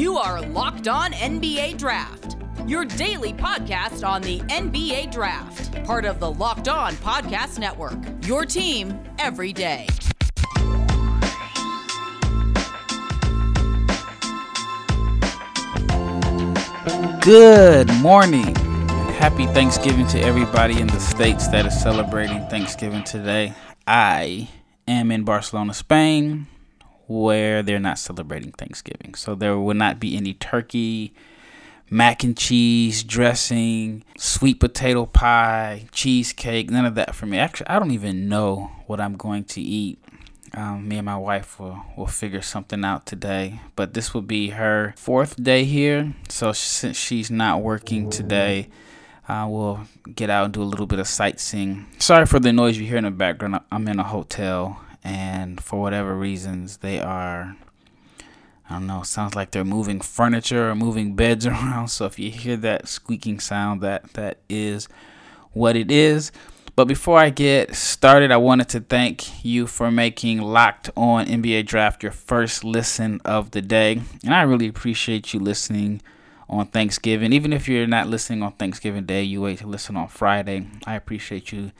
You are Locked On NBA Draft, your daily podcast on the NBA Draft, part of the Locked On Podcast Network. Your team every day. Good morning. Happy Thanksgiving to everybody in the states that is celebrating Thanksgiving today. I am in Barcelona, Spain, where they're not celebrating Thanksgiving. So there will not be any turkey, mac and cheese, dressing, sweet potato pie, cheesecake, none of that for me. Actually, I don't even know what I'm going to eat. Um, me and my wife will, will figure something out today. But this will be her fourth day here. So since she's not working today, uh, we'll get out and do a little bit of sightseeing. Sorry for the noise you hear in the background. I'm in a hotel, and for whatever reasons, they are. I don't know. Sounds like they're moving furniture or moving beds around. So if you hear that squeaking sound, that that is what it is. But before I get started, I wanted to thank you for making Locked On NBA Draft your first listen of the day. And I really appreciate you listening on Thanksgiving. Even if you're not listening on Thanksgiving Day, you wait to listen on Friday. I appreciate you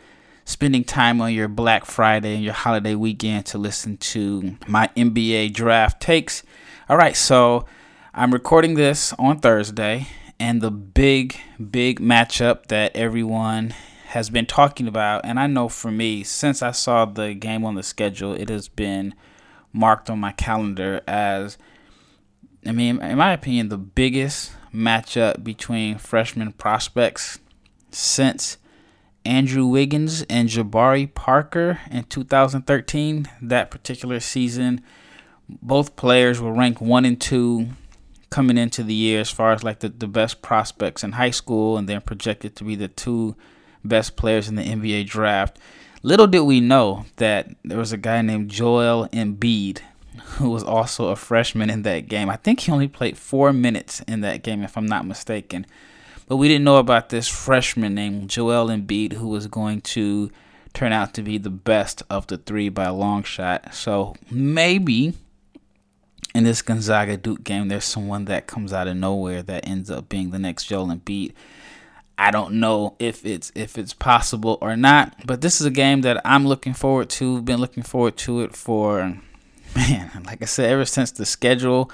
spending time on your Black Friday and your holiday weekend to listen to my NBA draft takes. All right, so I'm recording this on Thursday, and the big, big matchup that everyone has been talking about, and I know for me, since I saw the game on the schedule, it has been marked on my calendar as, I mean, in my opinion, the biggest matchup between freshman prospects since Andrew Wiggins and Jabari Parker in 2013. That particular season, both players were ranked one and two coming into the year as far as like the, the best prospects in high school, and then projected to be the two best players in the NBA draft. Little did we know that there was a guy named Joel Embiid who was also a freshman in that game. I think he only played four minutes in that game, if I'm not mistaken. But we didn't know about this freshman named Joel Embiid who was going to turn out to be the best of the three by a long shot. So maybe in this Gonzaga Duke game, there's someone that comes out of nowhere that ends up being the next Joel Embiid. I don't know if it's if it's possible or not, but this is a game that I'm looking forward to. Been looking forward to it for man, like I said, ever since the schedule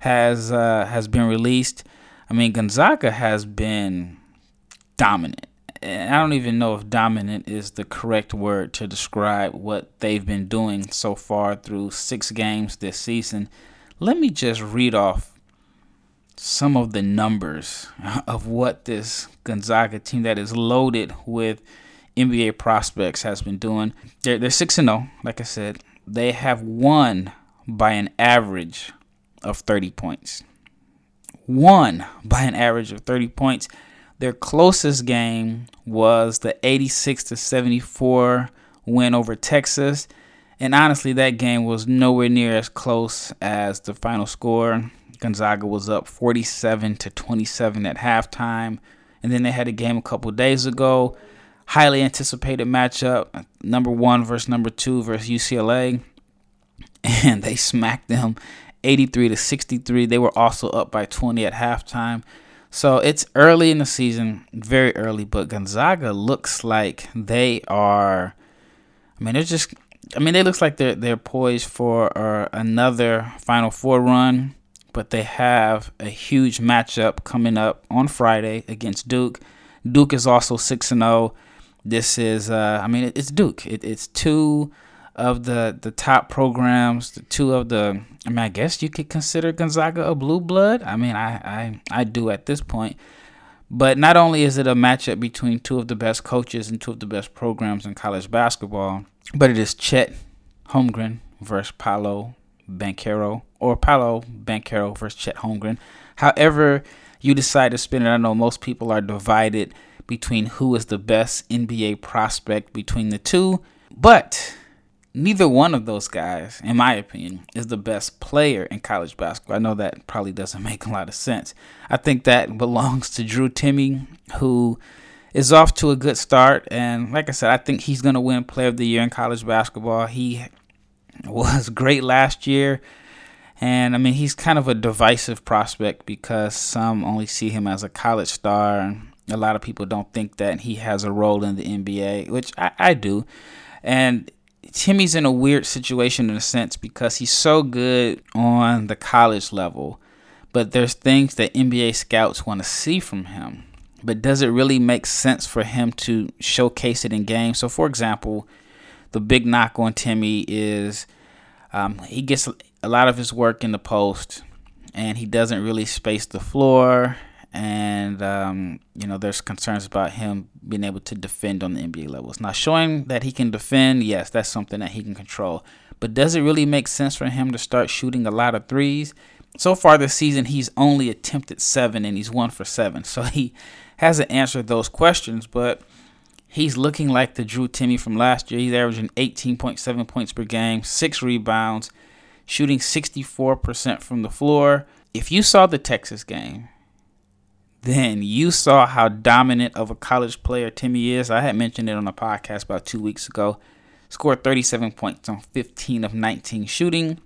has uh, has been released. I mean, Gonzaga has been dominant. I don't even know if dominant is the correct word to describe what they've been doing so far through six games this season. Let me just read off some of the numbers of what this Gonzaga team that is loaded with NBA prospects has been doing. They're they're six and zero, like I said. They have won by an average of thirty points. Won by an average of thirty points. Their closest game was the 86 to 74 win over Texas. And honestly, that game was nowhere near as close as the final score. Gonzaga was up 47 to 27 at halftime. And then they had a game a couple days ago. Highly anticipated matchup, number one versus number two versus UCLA. And they smacked them 83 to 63. They were also up by 20 at halftime. So it's early in the season, very early, but Gonzaga looks like they are. I mean, they're just. I mean, they looks like they're they're poised for uh, another Final Four run but they have a huge matchup coming up on Friday against Duke. Duke is also six and zero. Oh. This is, uh, I mean, it's Duke. It, it's two of the the top programs. The two of the, I mean, I guess you could consider Gonzaga a blue blood. I mean, I I I do at this point. But not only is it a matchup between two of the best coaches and two of the best programs in college basketball, but it is Chet Holmgren versus Paolo Banchero or Paolo Banchero versus Chet Holmgren. However, you decide to spin it. I know most people are divided between who is the best NBA prospect between the two, but neither one of those guys, in my opinion, is the best player in college basketball. I know that probably doesn't make a lot of sense. I think that belongs to Drew Timme, who is off to a good start. And like I said, I think he's going to win Player of the Year in college basketball. He was great last year. And I mean, he's kind of a divisive prospect because some only see him as a college star. A lot of people don't think that he has a role in the NBA, which I, I do. And Timme's in a weird situation in a sense because he's so good on the college level, but there's things that NBA scouts want to see from him. But does it really make sense for him to showcase it in games? So, for example, the big knock on Timme is um, he gets a lot of his work in the post, and he doesn't really space the floor. And um, you know, there's concerns about him being able to defend on the NBA levels. Now, showing that he can defend, yes, that's something that he can control. But does it really make sense for him to start shooting a lot of threes? So far this season, he's only attempted seven, and he's one for seven. So he hasn't answered those questions, but he's looking like the Drew Timme from last year. He's averaging 18.7 points per game, six rebounds, shooting 64% from the floor. If you saw the Texas game, then you saw how dominant of a college player Timme is. I had mentioned it on a podcast about two weeks ago. Scored 37 points on 15 of 19 shooting.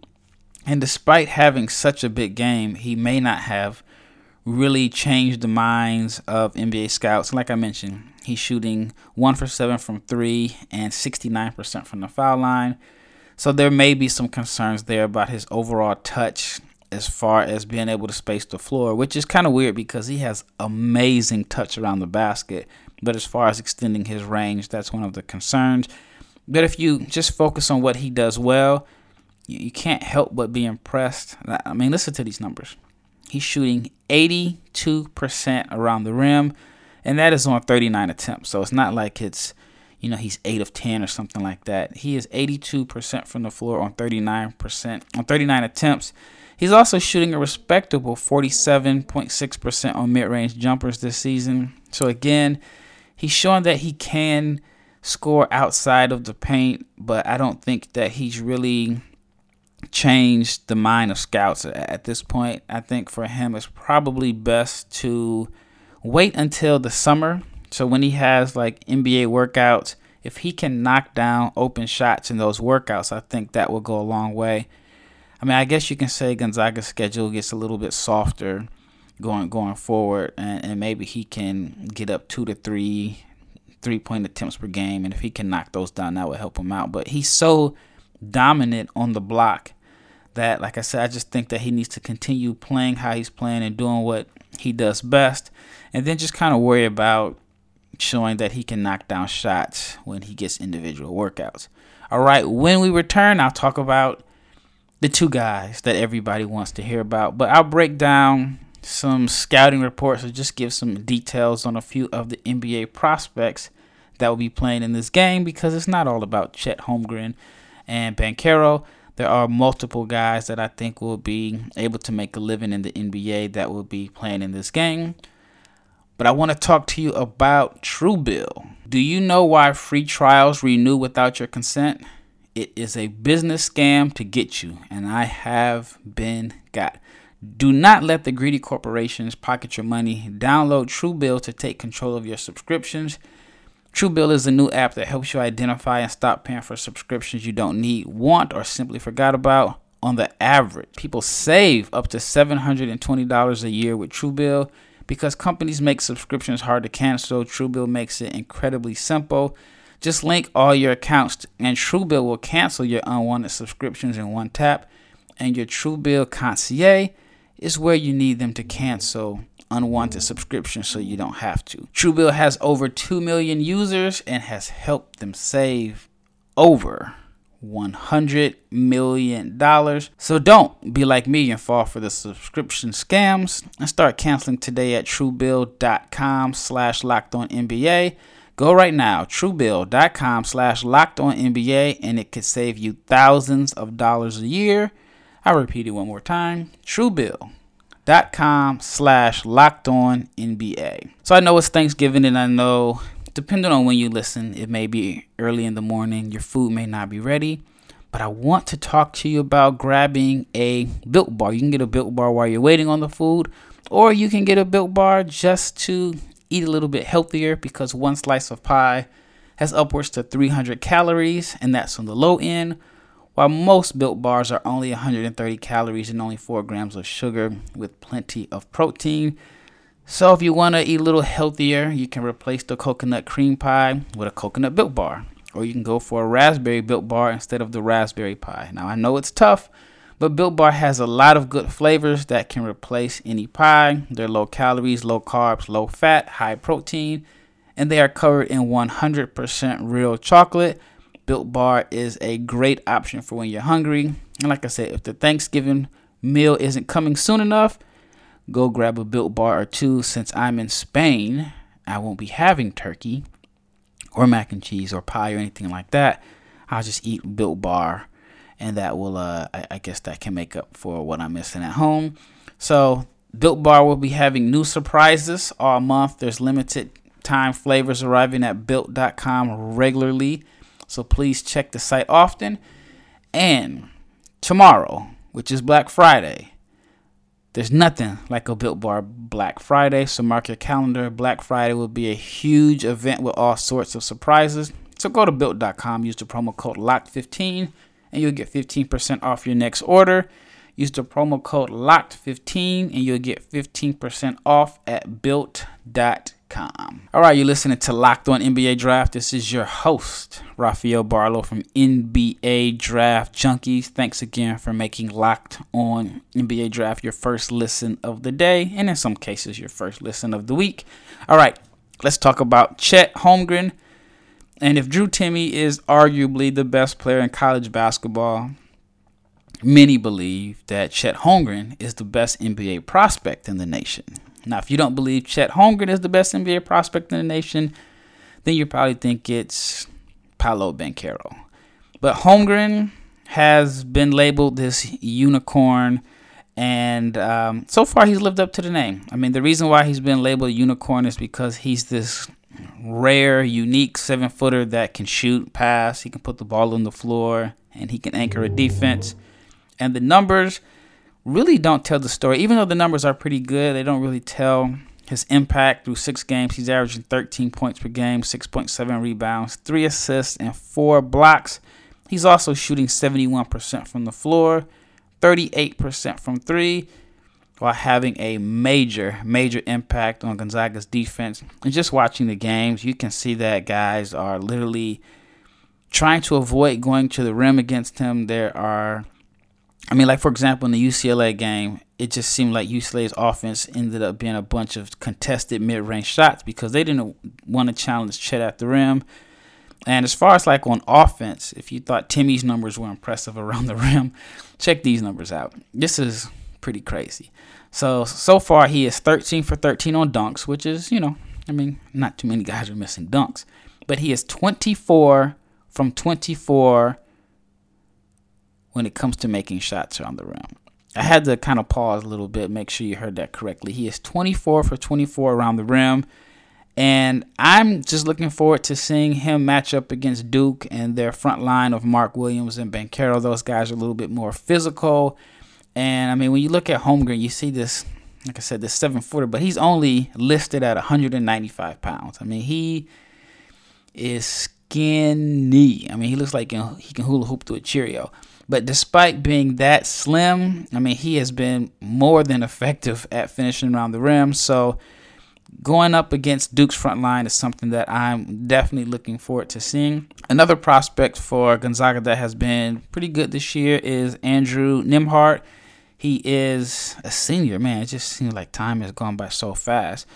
And despite having such a big game, he may not have really changed the minds of NBA scouts. Like I mentioned, he's shooting one for seven from three and 69% from the foul line. So there may be some concerns there about his overall touch as far as being able to space the floor, which is kind of weird because he has amazing touch around the basket. But as far as extending his range, that's one of the concerns. But if you just focus on what he does well, you can't help but be impressed. I mean, listen to these numbers. He's shooting 82% around the rim, and that is on 39 attempts. So it's not like it's you know, he's 8 of 10 or something like that. He is 82% from the floor on 39% on 39 attempts. He's also shooting a respectable 47.6% on mid-range jumpers this season. So again, he's showing that he can score outside of the paint, but I don't think that he's really changed the mind of scouts at this point. I think for him it's probably best to wait until the summer so when he has like NBA workouts, if he can knock down open shots in those workouts, I think that will go a long way. I mean, I guess you can say Gonzaga's schedule gets a little bit softer going going forward, and, and maybe he can get up two to three three point attempts per game, and if he can knock those down, that would help him out. But he's so dominant on the block that, like I said, I just think that he needs to continue playing how he's playing and doing what he does best, and then just kind of worry about showing that he can knock down shots when he gets individual workouts. All right, when we return, I'll talk about the two guys that everybody wants to hear about, but I'll break down some scouting reports or just give some details on a few of the NBA prospects that will be playing in this game because it's not all about Chet Holmgren and Banchero. There are multiple guys that I think will be able to make a living in the NBA that will be playing in this game. But I want to talk to you about Truebill. Do you know why free trials renew without your consent? It is a business scam to get you, and I have been got. Do not let the greedy corporations pocket your money. Download Truebill to take control of your subscriptions. Truebill is a new app that helps you identify and stop paying for subscriptions you don't need, want, or simply forgot about. On the average, people save up to $720 a year with Truebill. Because companies make subscriptions hard to cancel, Truebill makes it incredibly simple. Just link all your accounts, and Truebill will cancel your unwanted subscriptions in one tap. And your Truebill concierge is where you need them to cancel unwanted subscriptions so you don't have to. Truebill has over 2 million users and has helped them save over $100 million. So don't be like me and fall for the subscription scams and start canceling today at truebill.com slash locked on NBA. Go right now, truebill.com slash locked on NBA, and it could save you thousands of dollars a year. I'll repeat it one more time. Truebill.com slash locked on NBA. So I know it's Thanksgiving and I know depending on when you listen, it may be early in the morning, your food may not be ready. But I want to talk to you about grabbing a built bar. You can get a built bar while you're waiting on the food, or you can get a built bar just to eat a little bit healthier because one slice of pie has upwards to 300 calories, and that's on the low end. while most built bars are only 130 calories and only 4 grams of sugar with plenty of protein. So, if you want to eat a little healthier, you can replace the coconut cream pie with a coconut built bar, or you can go for a raspberry built bar instead of the raspberry pie. Now, I know it's tough, but Built Bar has a lot of good flavors that can replace any pie. They're low calories, low carbs, low fat, high protein, and they are covered in 100% real chocolate. Built Bar is a great option for when you're hungry. And like I said, if the Thanksgiving meal isn't coming soon enough, go grab a Built Bar or two. Since I'm in Spain, I won't be having turkey or mac and cheese or pie or anything like that. I'll just eat Built Bar, and that will, uh, I, I guess, that can make up for what I'm missing at home. So, Built Bar will be having new surprises all month. There's limited time flavors arriving at built.com regularly. So please check the site often. And tomorrow, which is Black Friday, there's nothing like a Built Bar Black Friday. So mark your calendar. Black Friday will be a huge event with all sorts of surprises. So go to built.com, use the promo code LOCKED15, and you'll get 15% off your next order. Use the promo code LOCKED15, and you'll get 15% off at built.com. All right, you're listening to Locked On NBA Draft. This is your host, Rafael Barlow from NBA Draft Junkies. Thanks again for making Locked On NBA Draft your first listen of the day, and in some cases, your first listen of the week. All right, let's talk about Chet Holmgren. And if Drew Timme is arguably the best player in college basketball, many believe that Chet Holmgren is the best NBA prospect in the nation. Now, if you don't believe Chet Holmgren is the best NBA prospect in the nation, then you probably think it's Paolo Banchero. But Holmgren has been labeled this unicorn, and um, so far he's lived up to the name. I mean, the reason why he's been labeled unicorn is because he's this rare, unique seven footer that can shoot, pass, he can put the ball on the floor, and he can anchor a defense. And the numbers really don't tell the story. Even though the numbers are pretty good, they don't really tell his impact through six games. He's averaging 13 points per game, 6.7 rebounds, three assists, and four blocks. He's also shooting 71% from the floor, 38% from three, while having a major, major impact on Gonzaga's defense. And just watching the games, you can see that guys are literally trying to avoid going to the rim against him. There are I mean, like for example, in the UCLA game, it just seemed like UCLA's offense ended up being a bunch of contested mid-range shots because they didn't want to challenge Chet at the rim. And as far as like on offense, if you thought Timme's numbers were impressive around the rim, check these numbers out. This is pretty crazy. So so far he is 13 for 13 on dunks, which is you know, I mean, not too many guys are missing dunks, but he is 24 from 24 when it comes to making shots around the rim. I had to kind of pause a little bit, make sure you heard that correctly. He is 24 for 24 around the rim. And I'm just looking forward to seeing him match up against Duke and their front line of Mark Williams and Banchero. Those guys are a little bit more physical. And I mean, when you look at Holmgren, you see this, like I said, this seven footer, but he's only listed at 195 pounds. I mean, he is skinny. I mean, he looks like he can hula hoop through a Cheerio. But despite being that slim, I mean, he has been more than effective at finishing around the rim. So going up against Duke's front line is something that I'm definitely looking forward to seeing. Another prospect for Gonzaga that has been pretty good this year is Andrew Nembhard. He is a senior, man. It just seems like time has gone by so fast.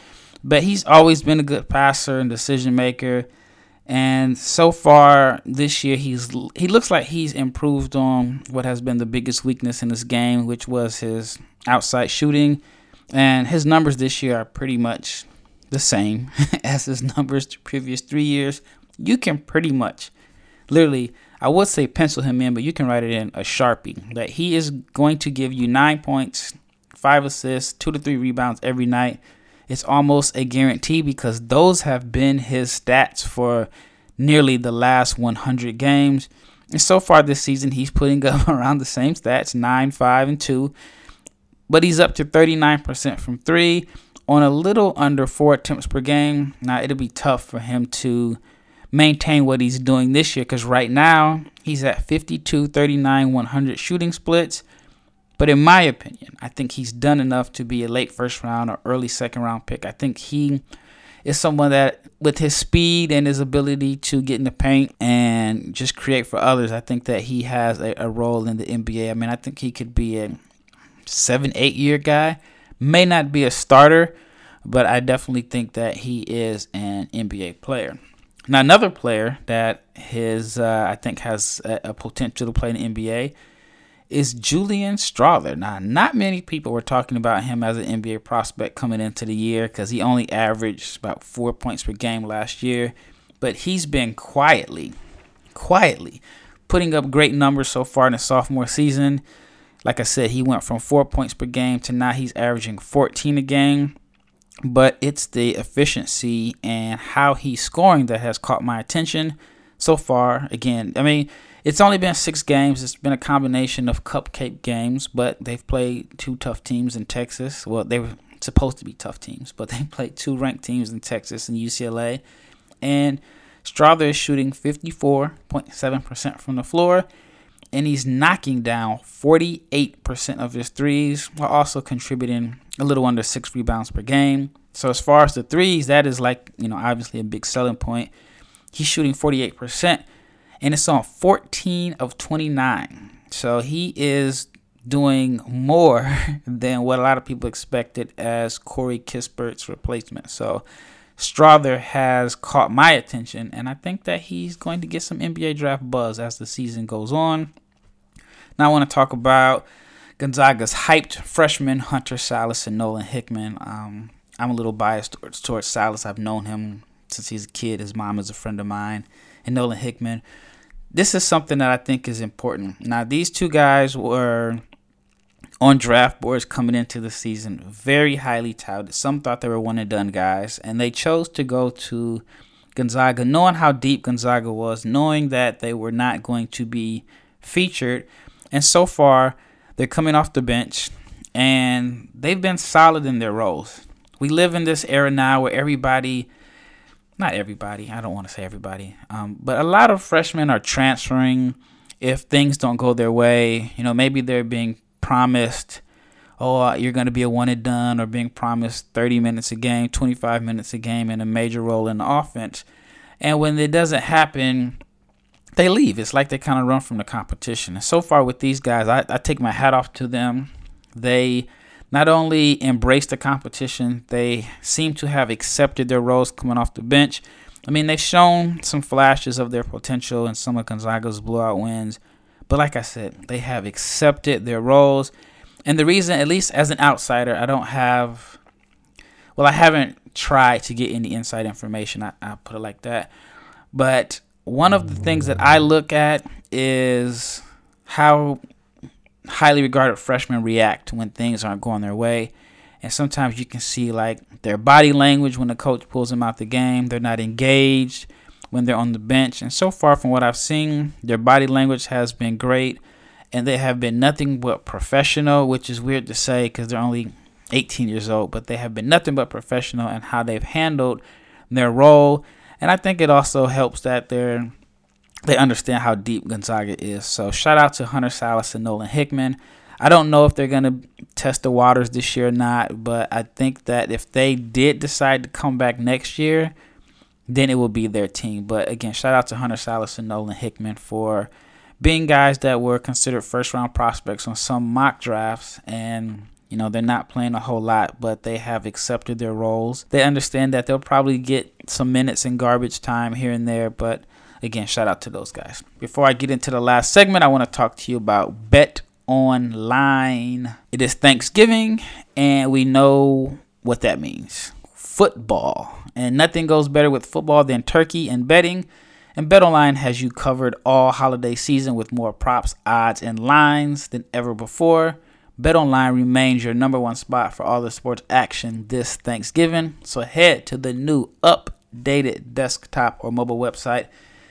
But he's always been a good passer and decision maker. And so far this year, he's he looks like he's improved on what has been the biggest weakness in his game, which was his outside shooting. And his numbers this year are pretty much the same as his numbers the previous three years. You can pretty much, literally, I would say pencil him in, but you can write it in a sharpie that he is going to give you nine points, five assists, two to three rebounds every night it's almost a guarantee because those have been his stats for nearly the last 100 games. And so far this season, he's putting up around the same stats 9, 5, and 2. But he's up to 39% from three on a little under four attempts per game. Now, it'll be tough for him to maintain what he's doing this year because right now he's at 52, 39, 100 shooting splits. But in my opinion, I think he's done enough to be a late first round or early second round pick. I think he is someone that, with his speed and his ability to get in the paint and just create for others, I think that he has a, a role in the NBA. I mean, I think he could be a seven, eight year guy. May not be a starter, but I definitely think that he is an NBA player. Now, another player that his uh, I think has a, a, potential to play in the NBA is Julian Strawther. Now, not many people were talking about him as an NBA prospect coming into the year because he only averaged about four points per game last year, but he's been quietly, quietly putting up great numbers so far in the sophomore season. Like I said, he went from four points per game to now he's averaging 14 a game but it's the efficiency and how he's scoring that has caught my attention so far. Again, I mean, it's only been six games. It's been a combination of cupcake games, but they've played two tough teams in Texas. Well, they were supposed to be tough teams, but they played two ranked teams in Texas and UCLA. And Strawther is shooting 54.7% from the floor, and he's knocking down 48% of his threes while also contributing a little under six rebounds per game. So as far as the threes, that is like, you know, obviously a big selling point. He's shooting 48%, and it's on 14 of 29. So he is doing more than what a lot of people expected as Corey Kispert's replacement. So Strawther has caught my attention, and I think that he's going to get some NBA draft buzz as the season goes on. Now I want to talk about Gonzaga's hyped freshmen Hunter Sallis and Nolan Hickman. Um, I'm a little biased towards, towards Sallis. I've known him since he's a kid. His mom is a friend of mine. And Nolan Hickman. This is something that I think is important. Now, these two guys were on draft boards coming into the season, very highly touted. Some thought they were one and done guys, and they chose to go to Gonzaga, knowing how deep Gonzaga was, knowing that they were not going to be featured. And so far, they're coming off the bench and they've been solid in their roles. We live in this era now where everybody, not everybody, I don't want to say everybody, um, but a lot of freshmen are transferring if things don't go their way. You know, maybe they're being promised, oh, uh, you're going to be a one and done, or being promised 30 minutes a game, 25 minutes a game, and a major role in the offense. And when it doesn't happen, they leave. It's like they kind of run from the competition. And so far with these guys, I, I take my hat off to them. They not only embrace the competition, they seem to have accepted their roles coming off the bench. I mean, they've shown some flashes of their potential in some of Gonzaga's blowout wins. But like I said, they have accepted their roles. And the reason, at least as an outsider, I don't have, well, I haven't tried to get any inside information. I, I put it like that. But one of the things that I look at is how highly regarded freshmen react when things aren't going their way. And sometimes you can see like their body language when the coach pulls them out the game. They're not engaged when they're on the bench. And so far from what I've seen, their body language has been great. And they have been nothing but professional, which is weird to say because they're only 18 years old. But they have been nothing but professional in how they've handled their role and I think it also helps that they're they understand how deep Gonzaga is. So shout out to Hunter Sallis and Nolan Hickman. I don't know if they're gonna test the waters this year or not, but I think that if they did decide to come back next year, then it will be their team. But again, shout out to Hunter Sallis and Nolan Hickman for being guys that were considered first round prospects on some mock drafts and you know, they're not playing a whole lot, but they have accepted their roles. They understand that they'll probably get some minutes in garbage time here and there, but again, shout out to those guys. Before I get into the last segment, I want to talk to you about Bet Online. It is Thanksgiving, and we know what that means football. And nothing goes better with football than turkey and betting. And BetOnline has you covered all holiday season with more props, odds, and lines than ever before. BetOnline remains your number one spot for all the sports action this Thanksgiving. So head to the new updated desktop or mobile website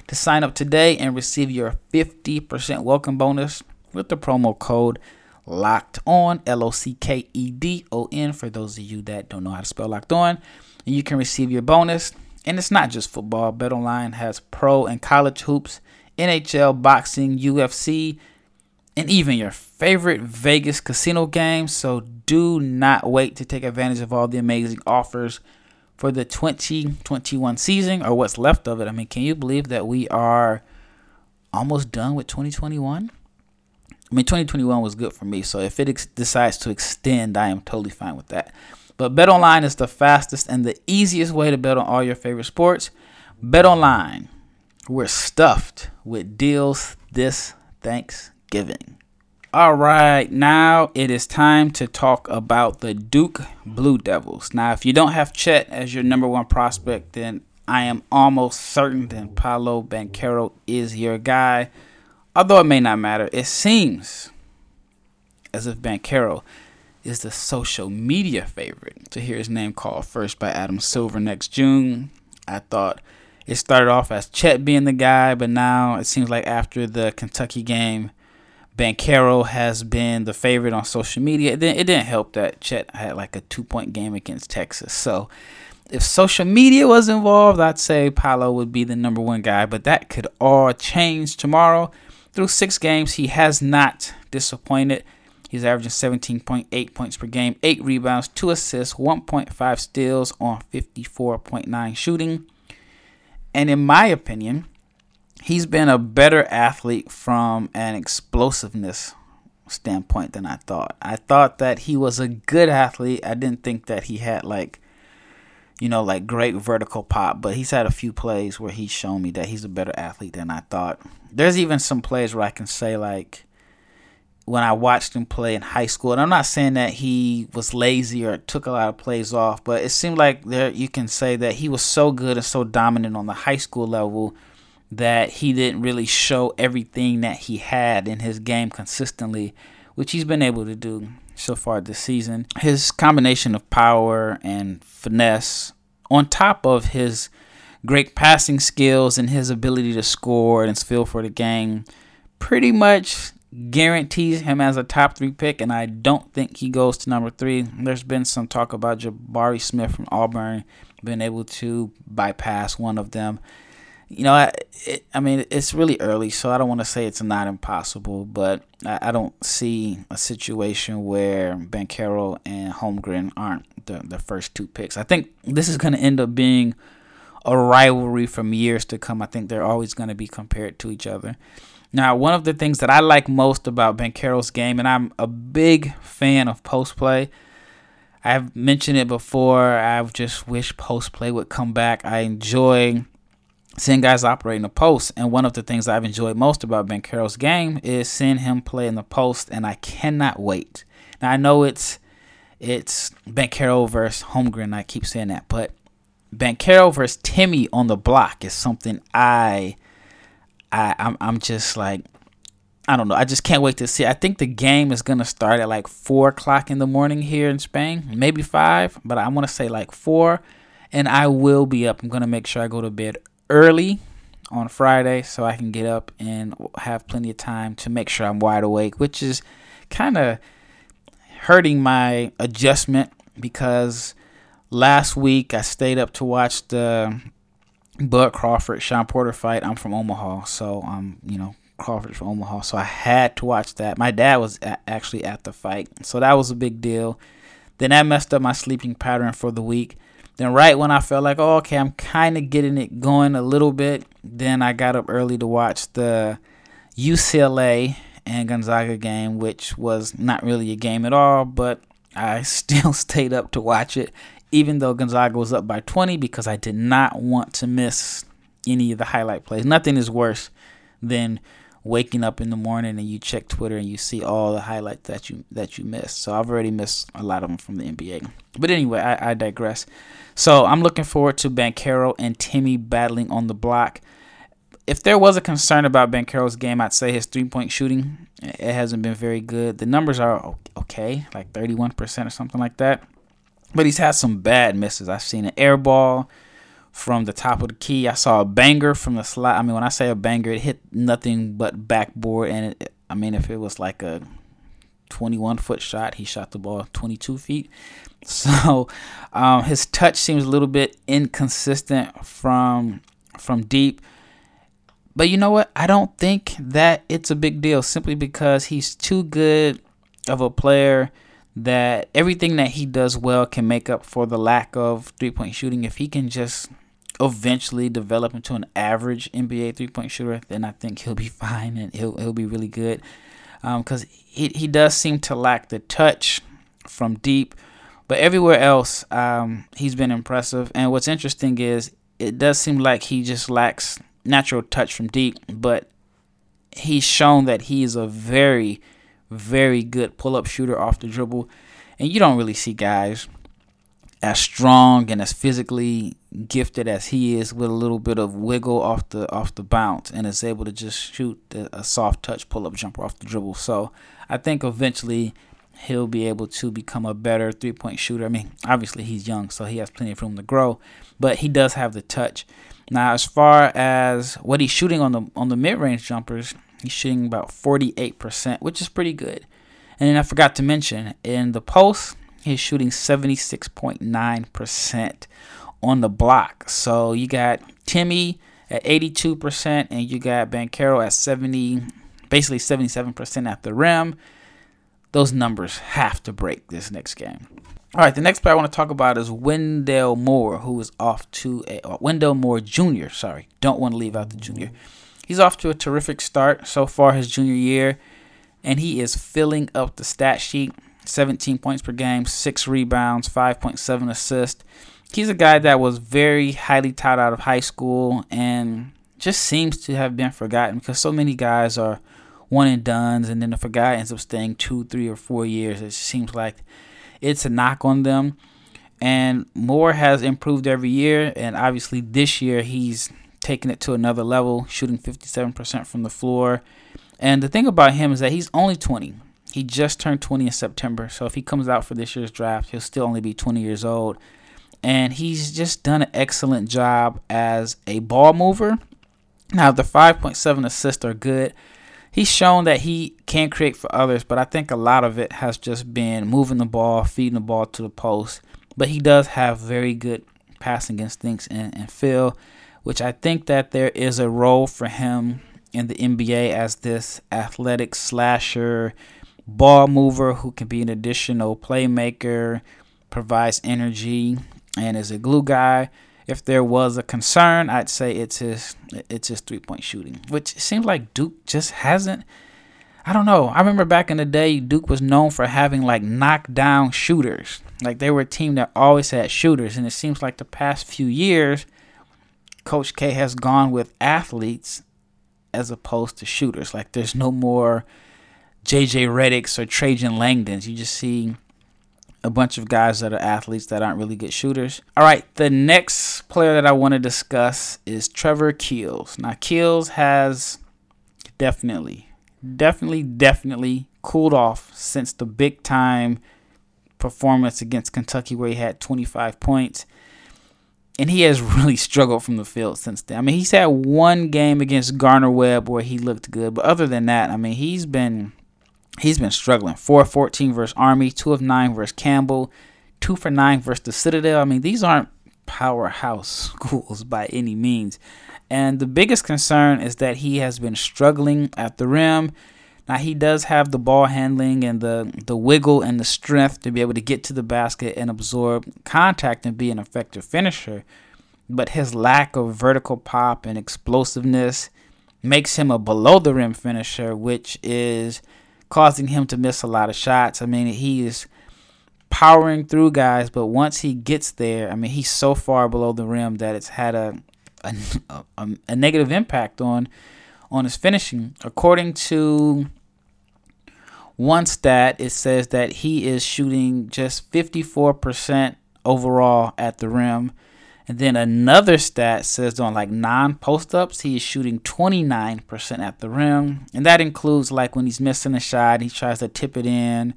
to sign up today and receive your 50% welcome bonus with the promo code locked on L O C K E D O N for those of you that don't know how to spell locked on. And you can receive your bonus And it's not just football. BetOnline has pro and college hoops, NHL, boxing, UFC, and even your favorite Vegas casino games. So do not wait to take advantage of all the amazing offers for the 2021 season or what's left of it. I mean, can you believe that we are almost done with 2021? I mean, 2021 was good for me. So if it ex- decides to extend, I am totally fine with that. But Bet Online is the fastest and the easiest way to bet on all your favorite sports. Bet Online, we're stuffed with deals this Thanksgiving. All right, now it is time to talk about the Duke Blue Devils. Now, if you don't have Chet as your number one prospect, then I am almost certain that Paolo Banchero is your guy. Although it may not matter, it seems as if Banchero is the social media favorite to hear his name called first by Adam Silver next June. I thought it started off as Chet being the guy, but now it seems like after the Kentucky game, Banchero has been the favorite on social media. It didn't, it didn't help that Chet had like a two point game against Texas. So if social media was involved, I'd say Paolo would be the number one guy, but that could all change tomorrow. Through six games, he has not disappointed. He's averaging 17.8 points per game, 8 rebounds, 2 assists, 1.5 steals on 54.9 shooting. And in my opinion, he's been a better athlete from an explosiveness standpoint than I thought. I thought that he was a good athlete. I didn't think that he had like you know, like great vertical pop, but he's had a few plays where he's shown me that he's a better athlete than I thought. There's even some plays where I can say like when I watched him play in high school, and I'm not saying that he was lazy or took a lot of plays off, but it seemed like there you can say that he was so good and so dominant on the high school level that he didn't really show everything that he had in his game consistently, which he's been able to do so far this season. His combination of power and finesse, on top of his great passing skills and his ability to score and feel for the game, pretty much guarantees him as a top three pick. And I don't think he goes to number three. There's been some talk about Jabari Smith from Auburn being able to bypass one of them you know, I, it, I mean, it's really early, so I don't want to say it's not impossible, but I, I don't see a situation where Banchero and Holmgren aren't the, the first two picks. I think this is going to end up being a rivalry from years to come. I think they're always going to be compared to each other. Now, one of the things that I like most about Banchero's game, and I'm a big fan of post play. I've mentioned it before. I've just wish post play would come back. I enjoy seeing guys operate in the post. And one of the things I've enjoyed most about Banchero's game is seeing him play in the post, and I cannot wait. Now I know it's it's Banchero versus Holmgren. I keep saying that, but Banchero versus Timme on the block is something I I I'm, I'm just like I don't know. I just can't wait to see. I think the game is gonna start at like four o'clock in the morning here in Spain, maybe five, but I want to say like four. And I will be up. I'm gonna make sure I go to bed early on Friday so I can get up and have plenty of time to make sure I'm wide awake, which is kind of hurting my adjustment because last week I stayed up to watch the Bud Crawford Shawn Porter fight. I'm from Omaha, so I'm you know Crawford from Omaha, so I had to watch that. My dad was actually at the fight, so that was a big deal. Then that messed up my sleeping pattern for the week. Then right when I felt like, oh, okay, I'm kind of getting it going a little bit, then I got up early to watch the UCLA and Gonzaga game, which was not really a game at all, but I still stayed up to watch it, even though Gonzaga was up by 20, because I did not want to miss any of the highlight plays. Nothing is worse than waking up in the morning and you check Twitter and you see all the highlights that you that you missed. So I've already missed a lot of them from the NBA. But anyway, I, I digress. So I'm looking forward to Banchero and Timme battling on the block. If there was a concern about Banchero's game, I'd say his three point shooting. It hasn't been very good. The numbers are okay, like 31% or something like that. But he's had some bad misses. I've seen an air ball from the top of the key. I saw a banger from the slide. I mean, when I say a banger, it hit nothing but backboard. And it, I mean, if it was like a 21 foot shot. He shot the ball 22 feet. So um, his touch seems a little bit inconsistent from from deep. But you know what? I don't think that it's a big deal simply because he's too good of a player that everything that he does well can make up for the lack of three point shooting. If he can just eventually develop into an average NBA three point shooter, then I think he'll be fine and he'll he'll be really good. Because um, he he does seem to lack the touch from deep, but everywhere else um, he's been impressive. And what's interesting is it does seem like he just lacks natural touch from deep, but he's shown that he is a very, very good pull up shooter off the dribble. And you don't really see guys as strong and as physically gifted as he is with a little bit of wiggle off the off the bounce and is able to just shoot a soft touch pull up jumper off the dribble. So I think eventually he'll be able to become a better three point shooter. I mean, obviously he's young, so he has plenty of room to grow, but he does have the touch. Now, as far as what he's shooting on the on the mid range jumpers, he's shooting about 48%, which is pretty good. And then I forgot to mention in the post, he's shooting 76.9% on the block. So you got Timme at 82%, and you got Banchero at 70, basically 77% at the rim. Those numbers have to break this next game. All right, the next player I want to talk about is Wendell Moore, who is off to a uh, Wendell Moore Jr. Sorry, don't want to leave out the junior. He's off to a terrific start so far his junior year, and he is filling up the stat sheet. 17 points per game, six rebounds, 5.7 assists. He's a guy that was very highly touted out of high school and just seems to have been forgotten because so many guys are one and done's, and then if a guy ends up staying two, three, or four years, it seems like it's a knock on them. And Moore has improved every year, and obviously this year he's taken it to another level, shooting 57% from the floor. And the thing about him is that he's only 20. He just turned 20 in September, so if he comes out for this year's draft, he'll still only be 20 years old. And he's just done an excellent job as a ball mover. Now, the 5.7 assists are good he's shown that he can create for others, but I think a lot of it has just been moving the ball, feeding the ball to the post. But he does have very good passing instincts and, and feel, which I think that there is a role for him in the NBA as this athletic slasher, ball mover who can be an additional playmaker, provides energy, and is a glue guy if there was a concern, I'd say it's his it's his three point shooting, which seems like Duke just hasn't. I don't know. I remember back in the day, Duke was known for having like knockdown shooters. Like they were a team that always had shooters, and it seems like the past few years, Coach K has gone with athletes as opposed to shooters. Like there's no more JJ Redicks or Trajan Langdons. You just see a bunch of guys that are athletes that aren't really good shooters. All right, the next player that I want to discuss is Trevor Keels. Now, Keels has definitely, definitely, definitely cooled off since the big time performance against Kentucky where he had 25 points. And he has really struggled from the field since then. I mean, he's had one game against Gardner-Webb where he looked good, but other than that, I mean, he's been he's been struggling. 4 14 versus Army, 2 of 9 versus Campbell, 2 for 9 versus the Citadel. I mean, these aren't powerhouse schools by any means. And the biggest concern is that he has been struggling at the rim. Now he does have the ball handling and the the wiggle and the strength to be able to get to the basket and absorb contact and be an effective finisher. But his lack of vertical pop and explosiveness makes him a below the rim finisher, which is causing him to miss a lot of shots. I mean, he is powering through guys, but once he gets there, I mean, he's so far below the rim that it's had a a, a, a negative impact on on his finishing. According to one stat, it says that he is shooting just 54% overall at the rim and then another stat says on like non post ups, he is shooting 29% at the rim. And that includes like when he's missing a shot, he tries to tip it in.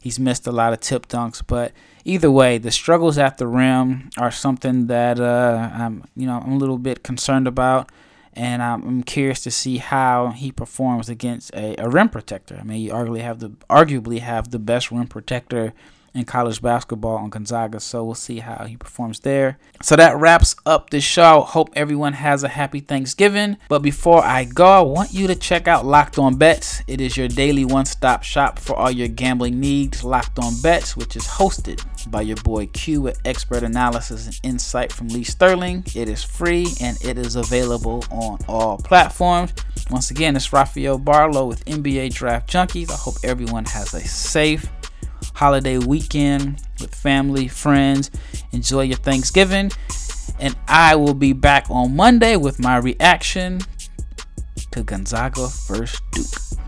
He's missed a lot of tip dunks. But either way, the struggles at the rim are something that uh, I'm, you know, I'm a little bit concerned about. and I'm curious to see how he performs against a, a rim protector. I mean, you arguably have the arguably have the best rim protector in college basketball on Gonzaga. So we'll see how he performs there. So that wraps up the show. Hope everyone has a happy Thanksgiving. But before I go, I want you to check out Locked On Bets. It is your daily one stop shop for all your gambling needs. Locked On Bets, which is hosted by your boy Q with expert analysis and insight from Lee Sterling. It is free and it is available on all platforms. Once again, it's Rafael Barlow with NBA Draft Junkies. I hope everyone has a safe holiday weekend with family, friends. Enjoy your Thanksgiving. And I will be back on Monday with my reaction to Gonzaga versus Duke.